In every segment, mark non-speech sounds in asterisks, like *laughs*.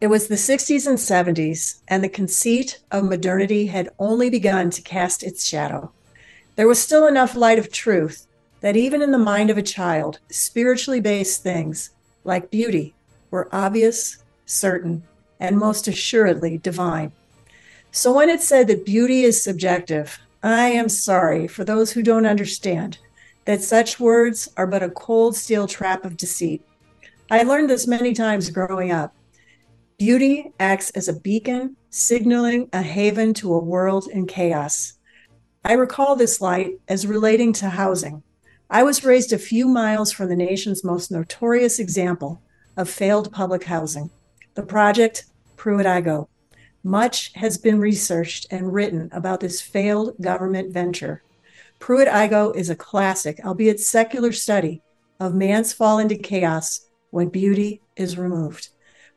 It was the 60s and 70s, and the conceit of modernity had only begun to cast its shadow. There was still enough light of truth that even in the mind of a child, spiritually based things like beauty were obvious, certain, and most assuredly divine. So when it said that beauty is subjective, I am sorry for those who don't understand that such words are but a cold steel trap of deceit. I learned this many times growing up. Beauty acts as a beacon, signaling a haven to a world in chaos. I recall this light as relating to housing. I was raised a few miles from the nation's most notorious example of failed public housing, the project Pruitt-Igoe. Much has been researched and written about this failed government venture. Pruitt-Igoe is a classic, albeit secular study of man's fall into chaos when beauty is removed.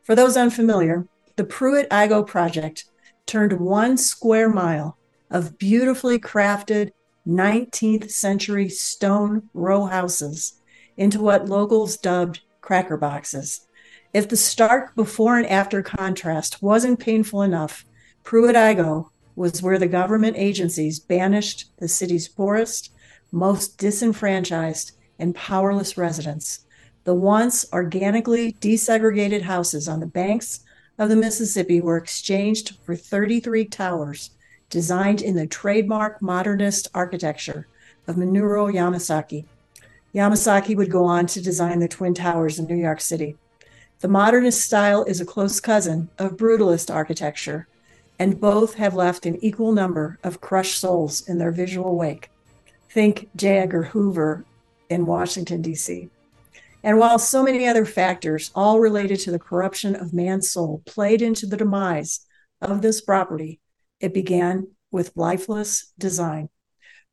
For those unfamiliar, the Pruitt-Igoe project turned one square mile of beautifully crafted 19th century stone row houses into what locals dubbed cracker boxes. If the stark before and after contrast wasn't painful enough, Pruitt-Igoe was where the government agencies banished the city's poorest, most disenfranchised, and powerless residents the once organically desegregated houses on the banks of the Mississippi were exchanged for 33 towers designed in the trademark modernist architecture of Minoru Yamasaki. Yamasaki would go on to design the Twin Towers in New York City. The modernist style is a close cousin of brutalist architecture, and both have left an equal number of crushed souls in their visual wake. Think J. Edgar Hoover in Washington, D.C. And while so many other factors, all related to the corruption of man's soul, played into the demise of this property, it began with lifeless design.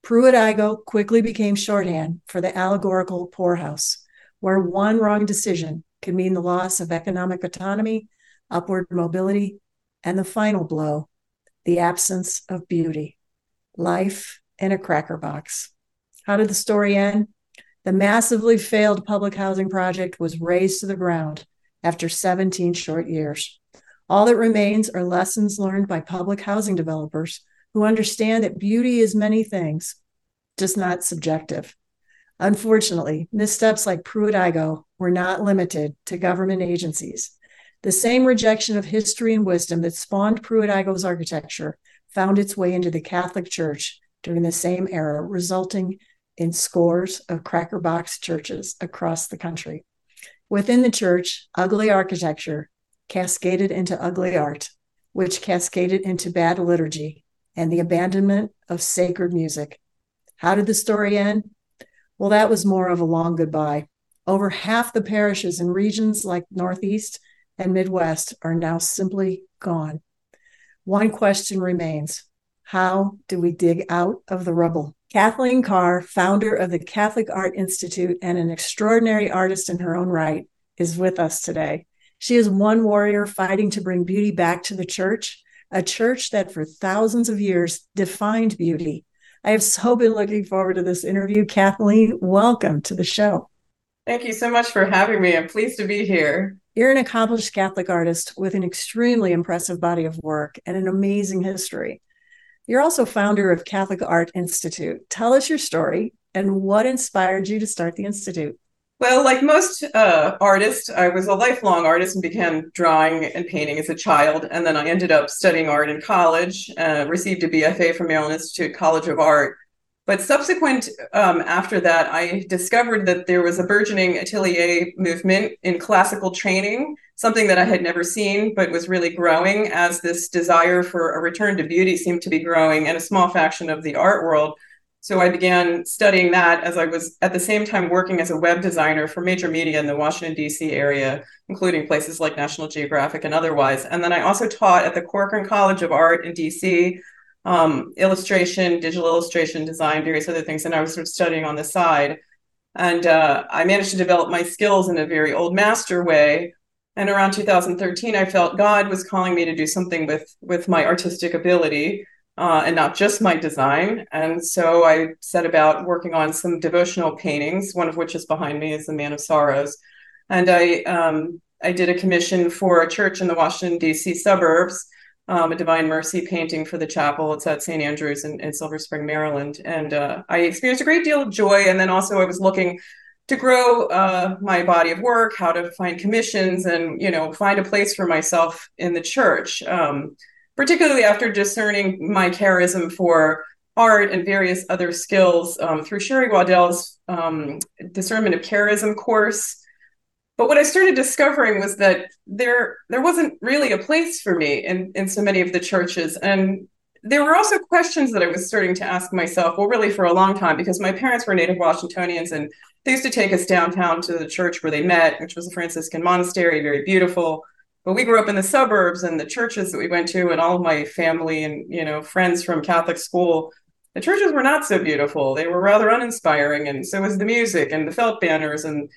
Pruitt-Igoe quickly became shorthand for the allegorical poorhouse, where one wrong decision could mean the loss of economic autonomy, upward mobility, and the final blow, the absence of beauty. Life in a cracker box. How did the story end? The massively failed public housing project was razed to the ground after 17 short years. All that remains are lessons learned by public housing developers who understand that beauty is many things, just not subjective. Unfortunately, missteps like Pruitt-Igoe were not limited to government agencies. The same rejection of history and wisdom that spawned Pruitt-Igoe's architecture found its way into the Catholic Church during the same era, resulting in scores of cracker box churches across the country. Within the church, ugly architecture cascaded into ugly art, which cascaded into bad liturgy and the abandonment of sacred music. How did the story end? Well, that was more of a long goodbye. Over half the parishes in regions like Northeast and Midwest are now simply gone. One question remains How do we dig out of the rubble? Kathleen Carr, founder of the Catholic Art Institute and an extraordinary artist in her own right, is with us today. She is one warrior fighting to bring beauty back to the church, a church that for thousands of years defined beauty. I have so been looking forward to this interview. Kathleen, welcome to the show. Thank you so much for having me. I'm pleased to be here. You're an accomplished Catholic artist with an extremely impressive body of work and an amazing history. You're also founder of Catholic Art Institute. Tell us your story and what inspired you to start the Institute. Well, like most uh, artists, I was a lifelong artist and began drawing and painting as a child. And then I ended up studying art in college, uh, received a BFA from Maryland Institute College of Art. But subsequent um, after that, I discovered that there was a burgeoning atelier movement in classical training something that I had never seen, but was really growing as this desire for a return to beauty seemed to be growing in a small faction of the art world. So I began studying that as I was at the same time working as a web designer for major media in the Washington, D.C. area, including places like National Geographic and otherwise. And then I also taught at the Corcoran College of Art in D.C. Um, illustration, digital illustration, design, various other things. And I was sort of studying on the side. And uh, I managed to develop my skills in a very old master way and around 2013 i felt god was calling me to do something with with my artistic ability uh, and not just my design and so i set about working on some devotional paintings one of which is behind me is the man of sorrows and i um, I did a commission for a church in the Washington, D.C. suburbs, um, a Divine Mercy painting for the chapel. It's at St. Andrews in, in Silver Spring, Maryland. And uh, I experienced a great deal of joy. And then also, I was looking to grow uh, my body of work, how to find commissions, and you know, find a place for myself in the church. Um, particularly after discerning my charism for art and various other skills um, through Sherry Weddell's um, discernment of charism course. But what I started discovering was that there there wasn't really a place for me in in so many of the churches, and there were also questions that I was starting to ask myself. Well, really for a long time, because my parents were native Washingtonians, and they used to take us downtown to the church where they met, which was a Franciscan monastery, very beautiful but we grew up in the suburbs and the churches that we went to and all of my family and you know friends from catholic school the churches were not so beautiful they were rather uninspiring and so was the music and the felt banners and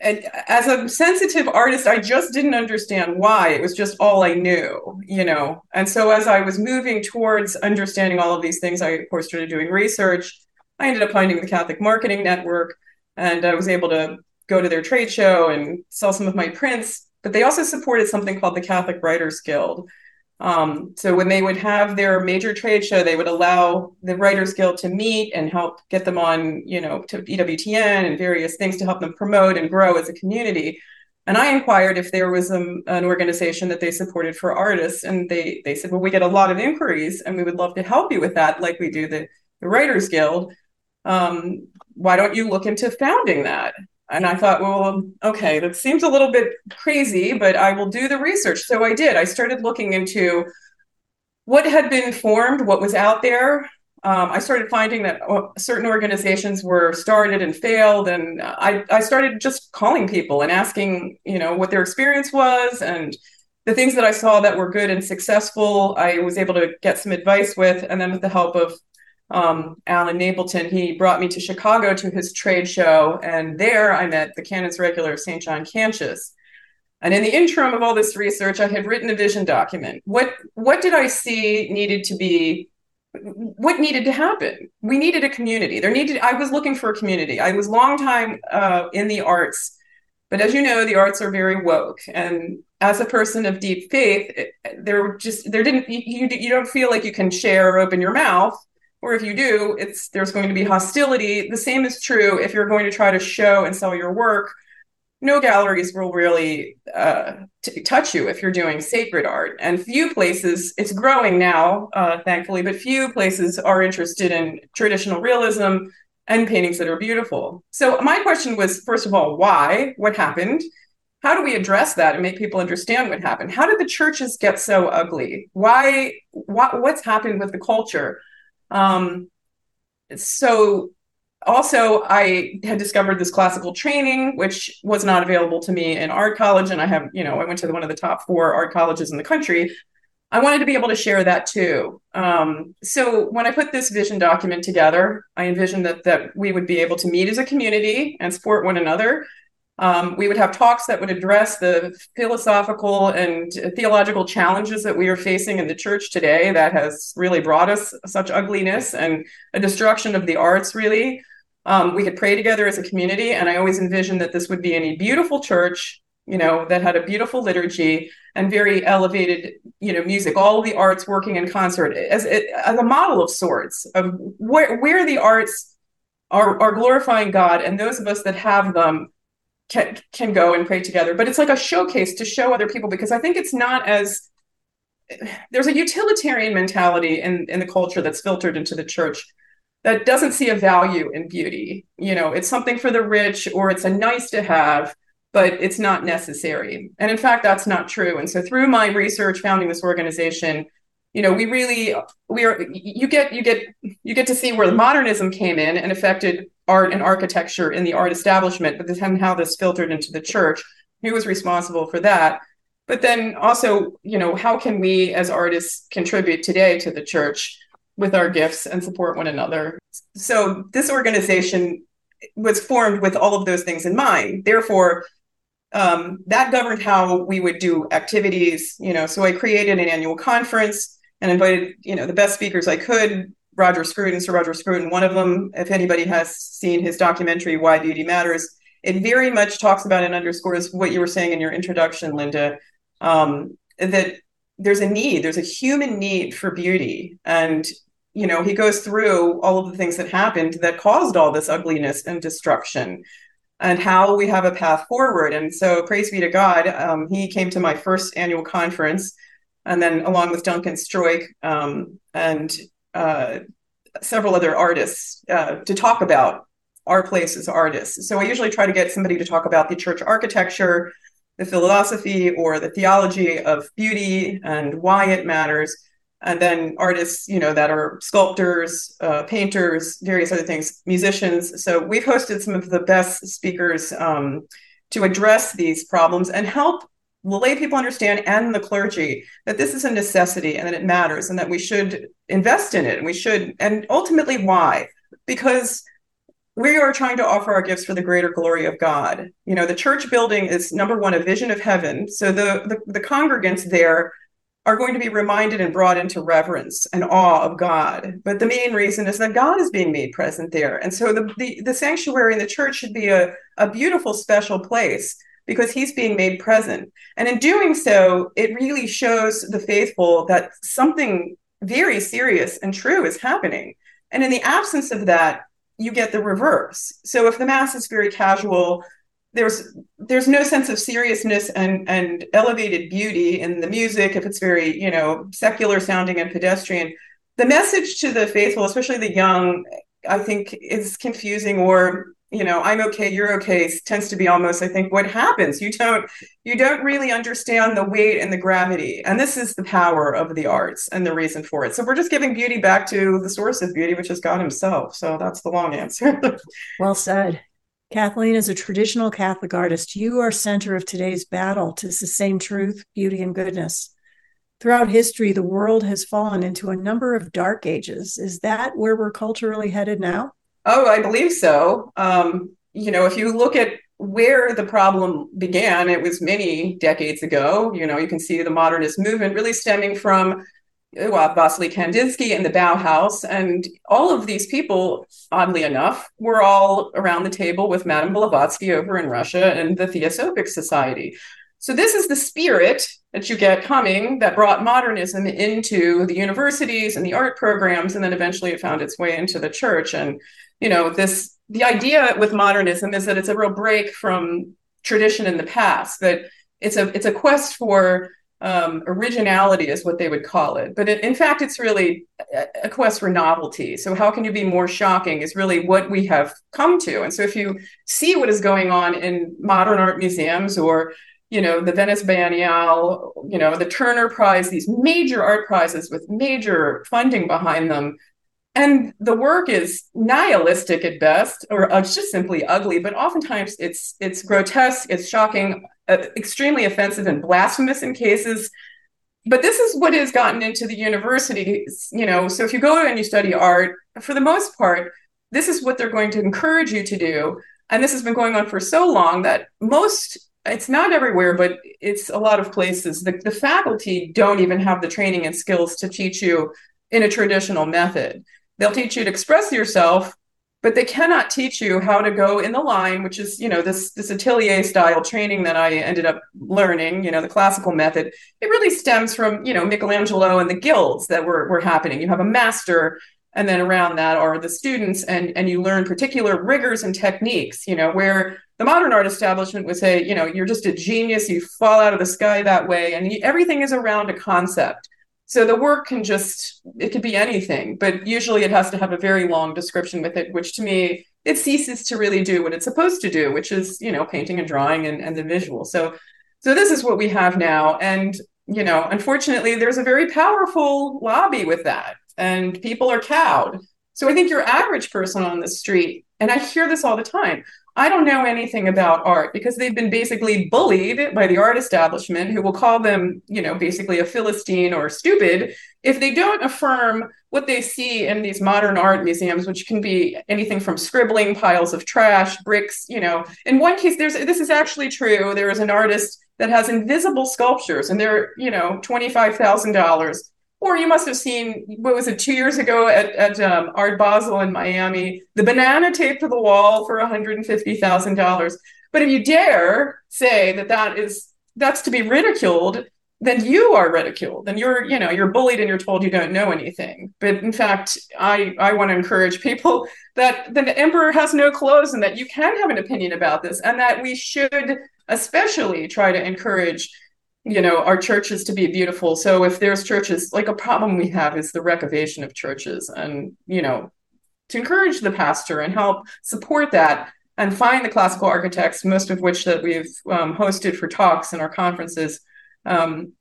and as a sensitive artist i just didn't understand why. It was just all i knew you know? And so as i was moving towards understanding all of these things i of course started doing research. I ended up finding the catholic marketing network and i was able to go to their trade show and sell some of my prints. But they also supported something called the Catholic Writers Guild. Um, so when they would have their major trade show, they would allow the Writers Guild to meet and help get them on, you know, to EWTN and various things to help them promote and grow as a community. And I inquired if there was um, an organization that they supported for artists, and they they said, well, we get a lot of inquiries, and we would love to help you with that, like we do the the Writers Guild. Um, why don't you look into founding that? And I thought, well, okay, that seems a little bit crazy, but I will do the research. So I did. I started looking into what had been formed, what was out there. Um, I started finding that uh, certain organizations were started and failed, and I, I started just calling people and asking, you know, what their experience was and the things that I saw that were good and successful. I was able to get some advice with, and then with the help of um, Alan Napleton, he brought me to Chicago to his trade show, and there I met the Canons Regular of St. John Cantius. And in the interim of all this research, I had written a vision document. What what did I see needed to be? What needed to happen? We needed a community. There needed. I was looking for a community. I was long time uh, in the arts, but as you know, the arts are very woke. And as a person of deep faith, it, there just there didn't you you don't feel like you can share or open your mouth or if you do it's there's going to be hostility. The same is true if you're going to try to show and sell your work. No galleries will really uh, t- touch you if you're doing sacred art. And few places it's growing now uh, thankfully but few places are interested in traditional realism and paintings that are beautiful. So my question was first of all why? What happened? How do we address that and make people understand what happened? How did the churches get so ugly? Why what, what's happened with the culture um, so also i had discovered this classical training which was not available to me in art college and i have you know i went to one of the top four art colleges in the country. I wanted to be able to share that too. Um, so when i put this vision document together i envisioned that that we would be able to meet as a community and support one another um, we would have talks that would address the philosophical and theological challenges that we are facing in the church today that has really brought us such ugliness and a destruction of the arts, really. Um, we could pray together as a community. And I always envisioned that this would be in a beautiful church, you know, that had a beautiful liturgy and very elevated, you know, music, all the arts working in concert as, as a model of sorts of where, where the arts are, are glorifying God and those of us that have them can, can go and pray together but it's like a showcase to show other people because i think it's not as there's a utilitarian mentality in in the culture that's filtered into the church that doesn't see a value in beauty. You know it's something for the rich or it's a nice to have but it's not necessary. And in fact that's not true. And so through my research founding this organization you know we really we are you get you get you get to see where modernism came in and affected art and architecture in the art establishment, but then how this filtered into the church. Who was responsible for that? But then also, you know, how can we as artists contribute today to the church with our gifts and support one another? So this organization was formed with all of those things in mind. Therefore, um, that governed how we would do activities. You know, so I created an annual conference and invited, you know, the best speakers I could Roger Scruton, Sir Roger Scruton, one of them. If anybody has seen his documentary Why Beauty Matters, it very much talks about and underscores what you were saying in your introduction, Linda, um, that there's a need, there's a human need for beauty. And, you know, he goes through all of the things that happened that caused all this ugliness and destruction and how we have a path forward. And so, praise be to God, um, he came to my first annual conference, and then along with Duncan Stroik um, and uh, several other artists uh, to talk about our place as artists. So, I usually try to get somebody to talk about the church architecture, the philosophy, or the theology of beauty and why it matters and then artists you know that are sculptors uh, painters various other things musicians so we've hosted some of the best speakers um, to address these problems and help the lay people understand and the clergy that this is a necessity and that it matters and that we should invest in it and we should and ultimately why because we are trying to offer our gifts for the greater glory of God. You know, the church building is number one, a vision of heaven. So the, the, the congregants there are going to be reminded and brought into reverence and awe of God. But the main reason is that God is being made present there. And so the, the, the sanctuary in the church should be a, a beautiful, special place because he's being made present. And in doing so, it really shows the faithful that something very serious and true is happening. And in the absence of that, you get the reverse. So if the mass is very casual, there's there's no sense of seriousness and and elevated beauty in the music if it's very you know secular sounding and pedestrian the message to the faithful especially the young i think is confusing or you know i'm okay you're okay tends to be almost i think what happens you don't you don't really understand the weight and the gravity and this is the power of the arts and the reason for it so we're just giving beauty back to the source of beauty which is god himself so that's the long answer *laughs* well said Kathleen, as a traditional Catholic artist, you are center of today's battle to sustain truth, beauty, and goodness. Throughout history, the world has fallen into a number of dark ages. Is that where we're culturally headed now? Oh, I believe so. Um, you know, if you look at where the problem began, it was many decades ago. You know, you can see the modernist movement really stemming from well, Vasily Kandinsky and the Bauhaus, and all of these people, oddly enough, were all around the table with Madame Blavatsky over in Russia and the Theosophic Society. So this is the spirit that you get coming that brought modernism into the universities and the art programs, and then eventually it found its way into the church. And you know, this the idea with modernism is that it's a real break from tradition in the past. That it's a it's a quest for um, originality is what they would call it. But it, in fact, it's really a quest for novelty. So, how can you be more shocking is really what we have come to. And so, if you see what is going on in modern art museums or you know the Venice Biennale, you know the Turner Prize, these major art prizes with major funding behind them, and the work is nihilistic at best, or it's just simply ugly. But oftentimes it's it's grotesque, it's shocking, uh, extremely offensive and blasphemous in cases. But this is what has gotten into the universities, you know. So if you go and you study art, for the most part, this is what they're going to encourage you to do. And this has been going on for so long that most, it's not everywhere, but it's a lot of places. The, the faculty don't even have the training and skills to teach you in a traditional method. They'll teach you to express yourself but they cannot teach you how to go in the line which is you know this this atelier style training that i ended up learning you know the classical method. It really stems from you know michelangelo and the guilds that were, were happening. You have a master and then around that are the students and and you learn particular rigors and techniques you know where the modern art establishment would say you know you're just a genius. You fall out of the sky that way. And everything is around a concept so the work can just, it could be anything, but usually it has to have a very long description with it, which to me, it ceases to really do what it's supposed to do, which is, you know, painting and drawing and, and the visual. So, so this is what we have now. And, you know, unfortunately, there's a very powerful lobby with that and people are cowed. So I think your average person on the street, and I hear this all the time, I don't know anything about art because they've been basically bullied by the art establishment who will call them, you know, basically a Philistine or stupid if they don't affirm what they see in these modern art museums, which can be anything from scribbling piles of trash, bricks, you know. In one case, there's this is actually true. There is an artist that has invisible sculptures and they're, you know, $25,000 or you must have seen what was it two years ago at, at um, Art Basel in Miami, the banana taped to the wall for $150,000. But if you dare say that that is that's to be ridiculed, then you are ridiculed. Then you're you know you're bullied and you're told you don't know anything. But in fact, I I want to encourage people that the emperor has no clothes and that you can have an opinion about this and that we should especially try to encourage you know our churches to be beautiful. So if there's churches like a problem we have is the renovation of churches and you know to encourage the pastor and help support that and find the classical architects, most of which that we've um, hosted for talks in our conferences, um,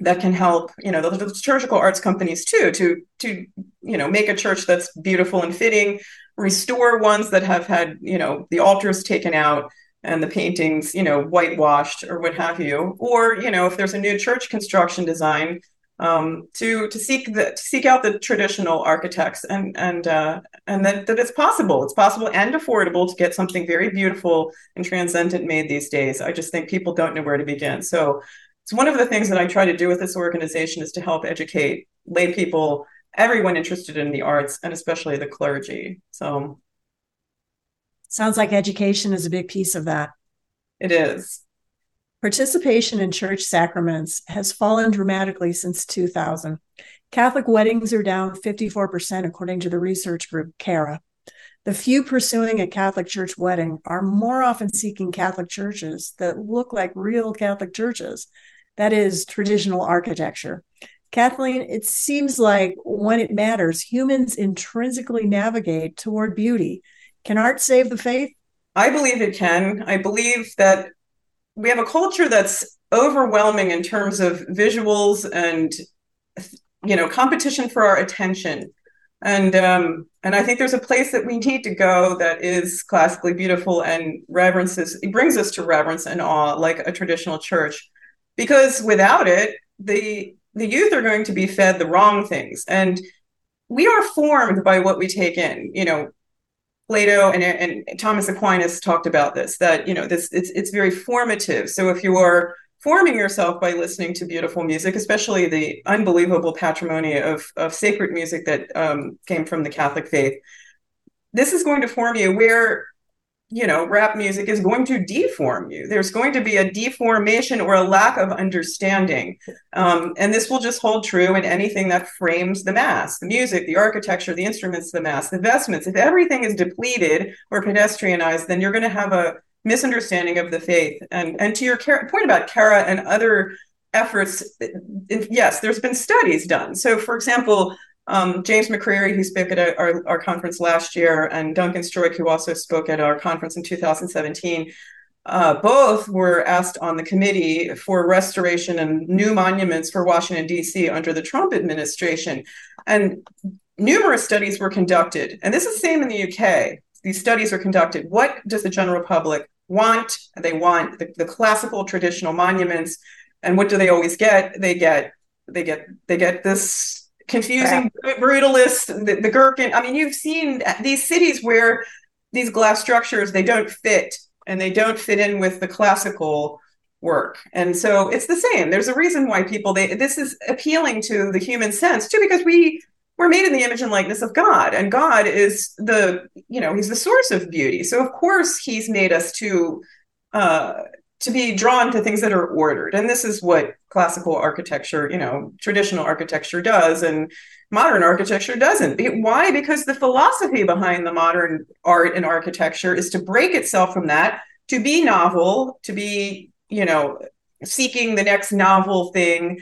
that can help, you know, the, the liturgical arts companies too, to to you know make a church that's beautiful and fitting, restore ones that have had, you know, the altars taken out and the paintings, you know, whitewashed or what have you, or you know, if there's a new church construction design, um, to to seek the to seek out the traditional architects and and uh, and that, that it's possible. It's possible and affordable to get something very beautiful and transcendent made these days. I just think people don't know where to begin. So it's one of the things that i try to do with this organization is to help educate lay people everyone interested in the arts and especially the clergy. So sounds like education is a big piece of that it is Participation in church sacraments has fallen dramatically since 2000. Catholic weddings are down 54%, according to the research group CARA. The few pursuing a Catholic church wedding are more often seeking Catholic churches that look like real Catholic churches, that is, traditional architecture. Kathleen, it seems like when it matters, humans intrinsically navigate toward beauty. Can art save the faith? I believe it can. I believe that we have a culture that's overwhelming in terms of visuals and you know competition for our attention and um and i think there's a place that we need to go that is classically beautiful and reverences it brings us to reverence and awe like a traditional church because without it the the youth are going to be fed the wrong things and we are formed by what we take in you know Plato and, and Thomas Aquinas talked about this that you know this it's it's very formative. So if you are forming yourself by listening to beautiful music, especially the unbelievable patrimony of of sacred music that um, came from the Catholic faith, this is going to form you where you know, rap music is going to deform you. There's going to be a deformation or a lack of understanding. Um, and this will just hold true in anything that frames the mass the music, the architecture, the instruments, the mass, the vestments. If everything is depleted or pedestrianized, then you're going to have a misunderstanding of the faith. And, and to your point about CARA and other efforts, yes, there's been studies done. So, for example, um, James McCrery, who spoke at our, our conference last year, and Duncan Stroik, who also spoke at our conference in 2017, uh, both were asked on the committee for restoration and new monuments for Washington, D.C. under the Trump administration. And numerous studies were conducted. And this is the same in the UK. These studies are conducted. What does the general public want? They want the, the classical traditional monuments. And what do they always get? They get they get they get this confusing brutalist, the, the Gherkin. I mean, you've seen these cities where these glass structures they don't fit and they don't fit in with the classical work. And so it's the same. There's a reason why people they this is appealing to the human sense too because we we're made in the image and likeness of god and god is the you know he's the source of beauty. So of course he's made us to uh to be drawn to things that are ordered. And this is what classical architecture you know traditional architecture does and modern architecture doesn't. Why? Because the philosophy behind the modern art and architecture is to break itself from that to be novel to be you know seeking the next novel thing.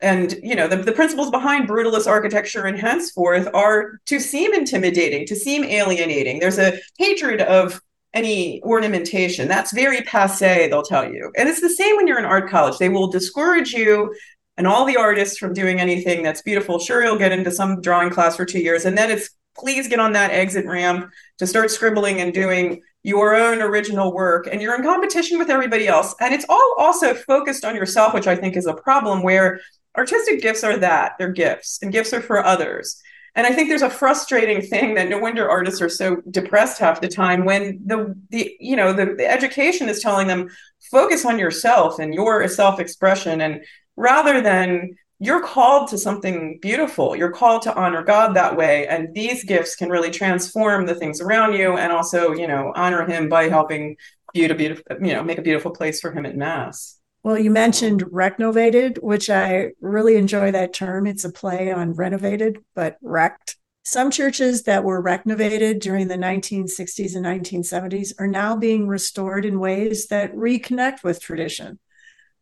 And you know the, the principles behind brutalist architecture and henceforth are to seem intimidating to seem alienating. There's a hatred of any ornamentation. That's very passe, they'll tell you. And it's the same when you're in art college. They will discourage you and all the artists from doing anything that's beautiful. Sure, you'll get into some drawing class for two years, and then it's please get on that exit ramp to start scribbling and doing your own original work and you're in competition with everybody else and it's all also focused on yourself which i think is a problem where artistic gifts are that they're gifts and gifts are for others and I think there's a frustrating thing that no wonder artists are so depressed half the time when the the you know the, the education is telling them focus on yourself and your self expression and rather than you're called to something beautiful. You're called to honor God that way. And these gifts can really transform the things around you and also, you know, honor him by helping you to beautiful, you know, make a beautiful place for him at mass. Well, you mentioned wreckovated, which I really enjoy that term. It's a play on renovated, but wrecked. Some churches that were renovated during the 1960s and 1970s are now being restored in ways that reconnect with tradition.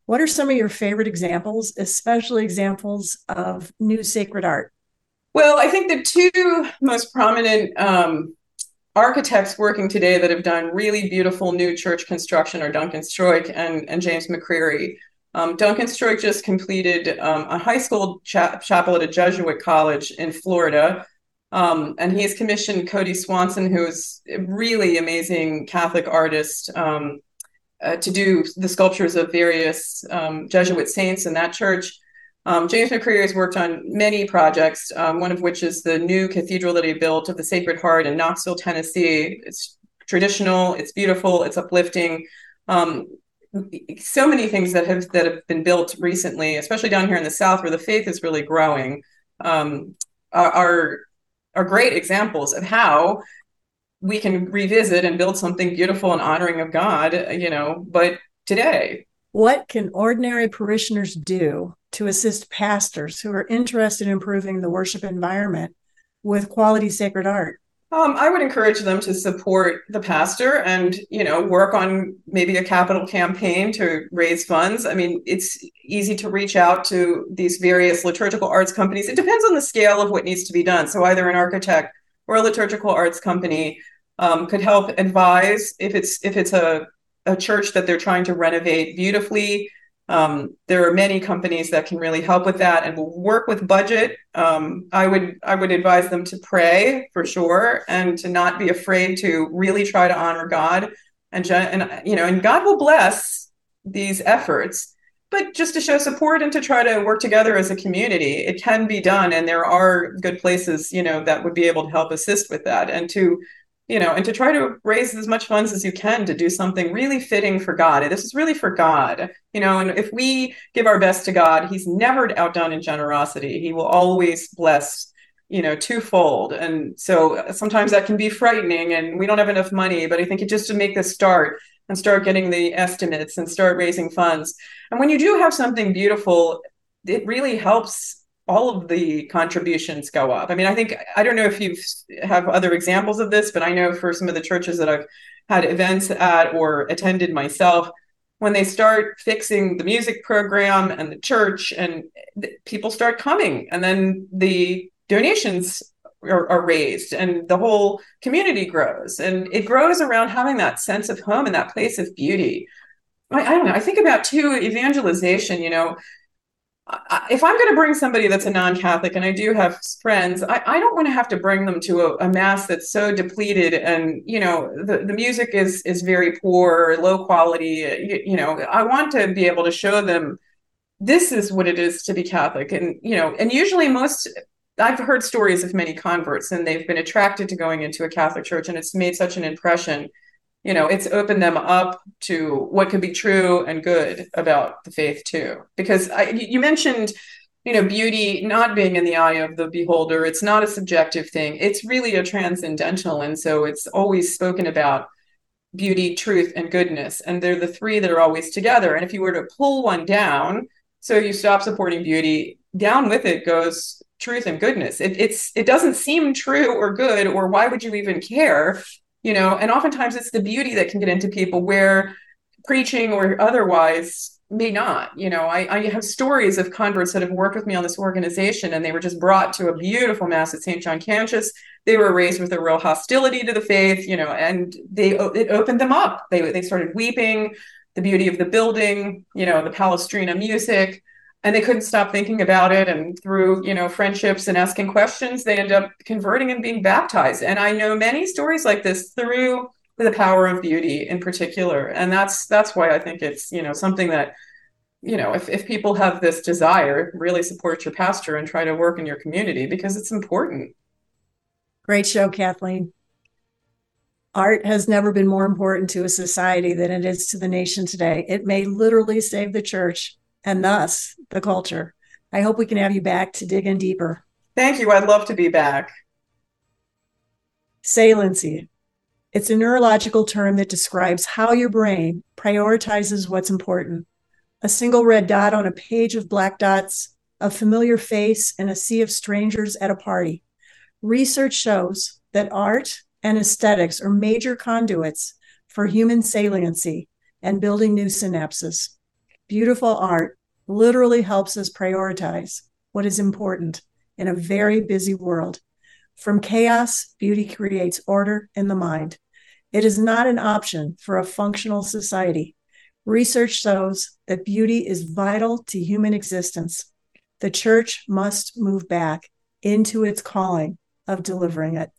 What are some of your favorite examples, especially examples of new sacred art? Well, I think the two most prominent um, architects working today that have done really beautiful new church construction are Duncan Stroik and, and James McCrery. Um, Duncan Stroik just completed um, a high school cha- chapel at a Jesuit college in Florida. Um, and has commissioned Cody Swanson, who is a really amazing Catholic artist, um, uh, to do the sculptures of various um, Jesuit saints in that church. Um, James McCrery has worked on many projects, um, one of which is the new cathedral that he built of the Sacred Heart in Knoxville, Tennessee. It's traditional, it's beautiful, it's uplifting. Um, so many things that have that have been built recently, especially down here in the South, where the faith is really growing, um, are are great examples of how we can revisit and build something beautiful and honoring of God. You know, but today, what can ordinary parishioners do to assist pastors who are interested in improving the worship environment with quality sacred art? Um, I would encourage them to support the pastor and, you know, work on maybe a capital campaign to raise funds. I mean, it's easy to reach out to these various liturgical arts companies. It depends on the scale of what needs to be done. So either an architect or a liturgical arts company um, could help advise if it's if it's a, a church that they're trying to renovate beautifully um, there are many companies that can really help with that and will work with budget. Um, I would I would advise them to pray for sure and to not be afraid to really try to honor God and and you know and God will bless these efforts. But just to show support and to try to work together as a community, it can be done, and there are good places you know that would be able to help assist with that and to you know, and to try to raise as much funds as you can to do something really fitting for God. This is really for God, you know, and if we give our best to God, He's never outdone in generosity. He will always bless, you know, twofold. And so uh, sometimes that can be frightening and we don't have enough money, but I think it just to make this start and start getting the estimates and start raising funds. And when you do have something beautiful, it really helps all of the contributions go up. I mean, I think I don't know if you have other examples of this, but I know for some of the churches that I've had events at or attended myself, when they start fixing the music program and the church, and people start coming, and then the donations are, are, raised, and the whole community grows, and it grows around having that sense of home and that place of beauty. I, I don't know. I think about too evangelization. You know, if I'm going to bring somebody that's a non-Catholic, and I do have friends, I, I don't want to have to bring them to a, a, mass that's so depleted, and you know the, the music is is very poor, low quality. You, you know, I want to be able to show them this is what it is to be Catholic, and you know, and usually most I've heard stories of many converts, and they've been attracted to going into a Catholic church, and it's made such an impression you know it's opened them up to what could be true and good about the faith too. Because I, you mentioned you know beauty not being in the eye of the beholder. It's not a subjective thing. It's really a transcendental and so it's always spoken about beauty truth and goodness. And they're the three that are always together. And if you were to pull one down so you stop supporting beauty down with it goes truth and goodness. It, it's it doesn't seem true or good or why would you even care you know and oftentimes it's the beauty that can get into people where preaching or otherwise may not you know. I, I have stories of converts that have worked with me on this organization and they were just brought to a beautiful mass at st john cantius they were raised with a real hostility to the faith you know and they it opened them up. They, they started weeping. The beauty of the building you know the palestrina music and they couldn't stop thinking about it. And through you know friendships and asking questions they end up converting and being baptized. And i know many stories like this through the power of beauty in particular. And that's that's why i think it's you know something that you know if, if people have this desire really support your pastor and try to work in your community because it's important. Great show kathleen. Art has never been more important to a society than it is to the nation today. It may literally save the church and thus the culture. I hope we can have you back to dig in deeper. Thank you. I'd love to be back. Saliency. It's a neurological term that describes how your brain prioritizes what's important. A single red dot on a page of black dots, a familiar face, and a sea of strangers at a party. Research shows that art and aesthetics are major conduits for human saliency and building new synapses. Beautiful art literally helps us prioritize what is important in a very busy world. From chaos, beauty creates order in the mind. It is not an option for a functional society. Research shows that beauty is vital to human existence. The church must move back into its calling of delivering it.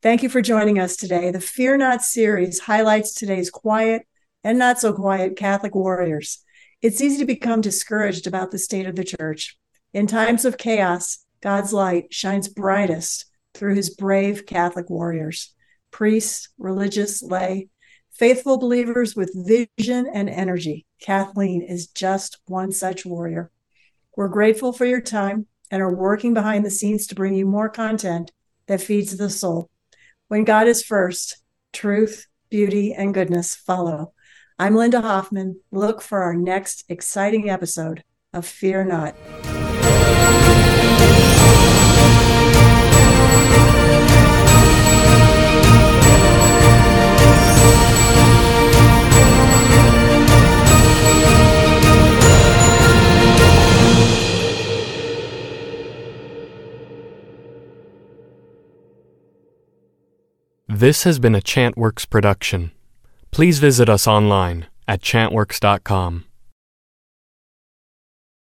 Thank you for joining us today. The Fear Not series highlights today's quiet and not so quiet Catholic warriors. It's easy to become discouraged about the state of the church. In times of chaos, God's light shines brightest through his brave Catholic warriors, priests, religious, lay, faithful believers with vision and energy. Kathleen is just one such warrior. We're grateful for your time and are working behind the scenes to bring you more content that feeds the soul. When God is first, truth, beauty, and goodness follow. I'm Linda Hoffman. Look for our next exciting episode of Fear Not. This has been a Chantworks production. Please visit us online at chantworks.com.